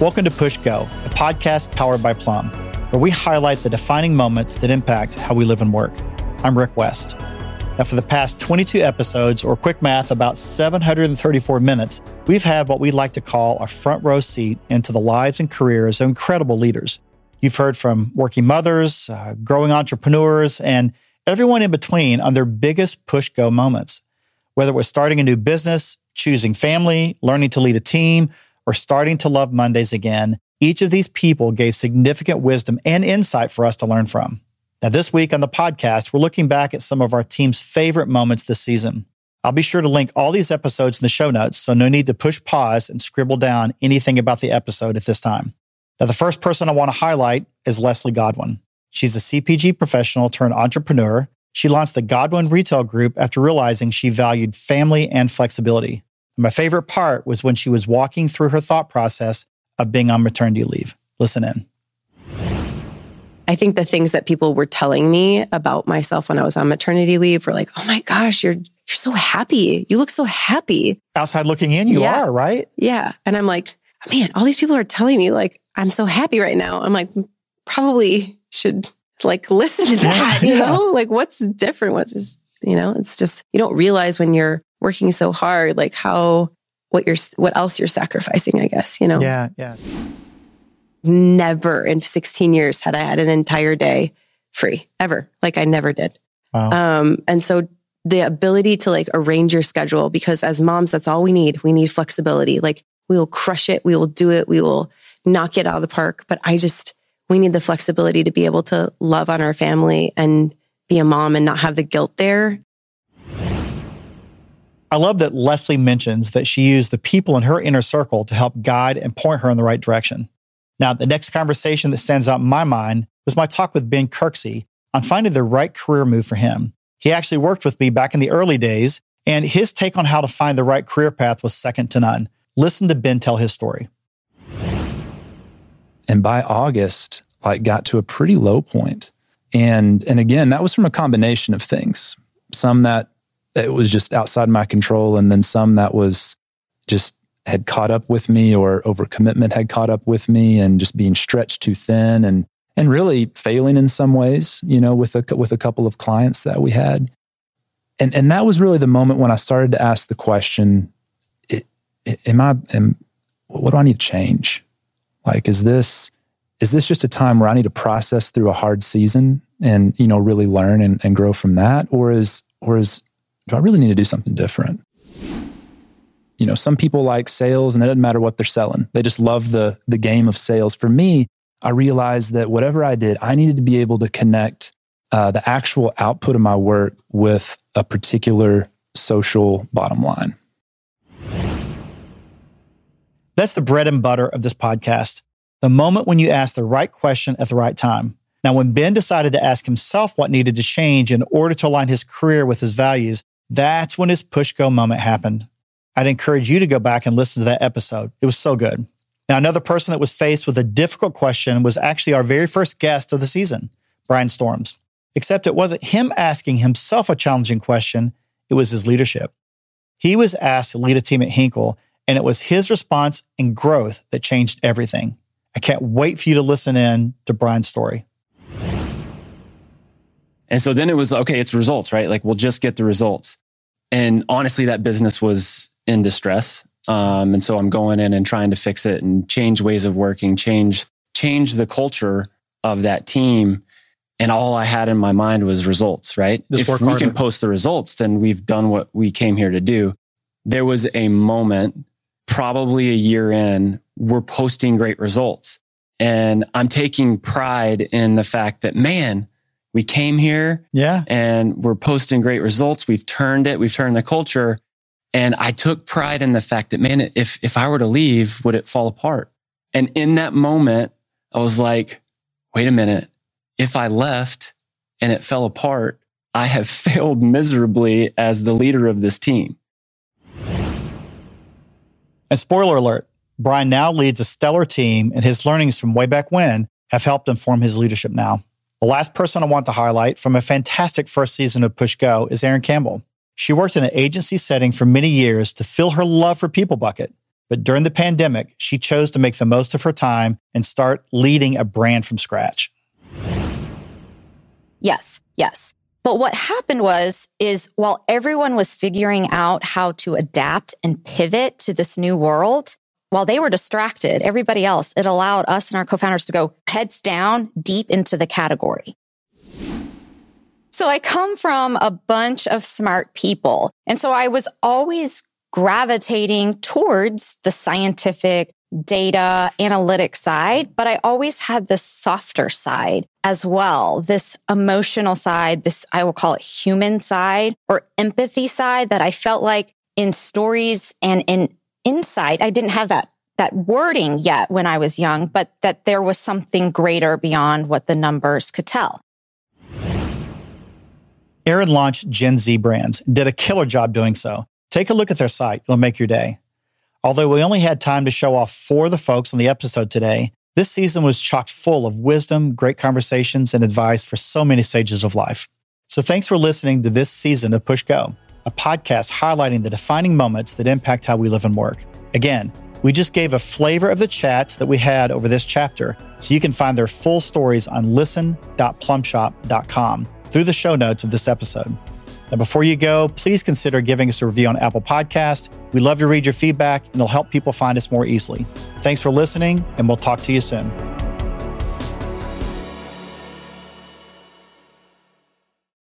Welcome to Push Go, a podcast powered by Plum, where we highlight the defining moments that impact how we live and work. I'm Rick West. Now, for the past 22 episodes, or quick math, about 734 minutes, we've had what we like to call a front row seat into the lives and careers of incredible leaders. You've heard from working mothers, uh, growing entrepreneurs, and everyone in between on their biggest push go moments. Whether it was starting a new business, choosing family, learning to lead a team, or starting to love Mondays again, each of these people gave significant wisdom and insight for us to learn from. Now, this week on the podcast, we're looking back at some of our team's favorite moments this season. I'll be sure to link all these episodes in the show notes, so no need to push pause and scribble down anything about the episode at this time. Now, the first person I want to highlight is Leslie Godwin. She's a CPG professional turned entrepreneur. She launched the Godwin Retail Group after realizing she valued family and flexibility. My favorite part was when she was walking through her thought process of being on maternity leave. Listen in. I think the things that people were telling me about myself when I was on maternity leave were like, "Oh my gosh, you're you're so happy. You look so happy." Outside looking in, you yeah. are, right? Yeah. And I'm like, "Man, all these people are telling me like I'm so happy right now." I'm like, "Probably should like listen to that, yeah, you know? Like what's different? What's you know, it's just you don't realize when you're working so hard, like how, what you're, what else you're sacrificing, I guess, you know? Yeah. Yeah. Never in 16 years had I had an entire day free ever. Like I never did. Wow. Um, and so the ability to like arrange your schedule, because as moms, that's all we need. We need flexibility. Like we will crush it. We will do it. We will knock it out of the park. But I just, we need the flexibility to be able to love on our family and be a mom and not have the guilt there I love that Leslie mentions that she used the people in her inner circle to help guide and point her in the right direction. Now, the next conversation that stands out in my mind was my talk with Ben Kirksey on finding the right career move for him. He actually worked with me back in the early days, and his take on how to find the right career path was second to none. Listen to Ben tell his story. And by August, like got to a pretty low point. And and again, that was from a combination of things. Some that it was just outside my control. And then some that was just had caught up with me or overcommitment had caught up with me and just being stretched too thin and, and really failing in some ways, you know, with a, with a couple of clients that we had. And, and that was really the moment when I started to ask the question, am I, am, what do I need to change? Like, is this, is this just a time where I need to process through a hard season and, you know, really learn and, and grow from that? Or is, or is, do I really need to do something different? You know, some people like sales and it doesn't matter what they're selling. They just love the, the game of sales. For me, I realized that whatever I did, I needed to be able to connect uh, the actual output of my work with a particular social bottom line. That's the bread and butter of this podcast. The moment when you ask the right question at the right time. Now, when Ben decided to ask himself what needed to change in order to align his career with his values, that's when his push go moment happened. I'd encourage you to go back and listen to that episode. It was so good. Now, another person that was faced with a difficult question was actually our very first guest of the season, Brian Stormes. Except it wasn't him asking himself a challenging question, it was his leadership. He was asked to lead a team at Hinkle, and it was his response and growth that changed everything. I can't wait for you to listen in to Brian's story. And so then it was, okay, it's results, right? Like we'll just get the results. And honestly, that business was in distress. Um, and so I'm going in and trying to fix it and change ways of working, change, change the culture of that team. And all I had in my mind was results, right? Just if we can post the results, then we've done what we came here to do. There was a moment, probably a year in, we're posting great results. And I'm taking pride in the fact that, man, we came here. Yeah. And we're posting great results. We've turned it. We've turned the culture. And I took pride in the fact that, man, if, if I were to leave, would it fall apart? And in that moment, I was like, wait a minute. If I left and it fell apart, I have failed miserably as the leader of this team. And spoiler alert, Brian now leads a stellar team and his learnings from way back when have helped inform his leadership now. The last person I want to highlight from a fantastic first season of Push Go is Erin Campbell. She worked in an agency setting for many years to fill her love for People Bucket. But during the pandemic, she chose to make the most of her time and start leading a brand from scratch. Yes, yes. But what happened was, is while everyone was figuring out how to adapt and pivot to this new world, while they were distracted, everybody else, it allowed us and our co-founders to go heads down deep into the category. So I come from a bunch of smart people. And so I was always gravitating towards the scientific data analytic side, but I always had this softer side as well. This emotional side, this I will call it human side or empathy side that I felt like in stories and in insight, I didn't have that that wording yet when I was young, but that there was something greater beyond what the numbers could tell. Erin launched Gen Z Brands, did a killer job doing so. Take a look at their site, it'll make your day. Although we only had time to show off four of the folks on the episode today, this season was chocked full of wisdom, great conversations, and advice for so many stages of life. So thanks for listening to this season of Push Go, a podcast highlighting the defining moments that impact how we live and work. Again, we just gave a flavor of the chats that we had over this chapter, so you can find their full stories on listen.plumshop.com through the show notes of this episode. Now, before you go, please consider giving us a review on Apple Podcast. We love to read your feedback, and it'll help people find us more easily. Thanks for listening, and we'll talk to you soon.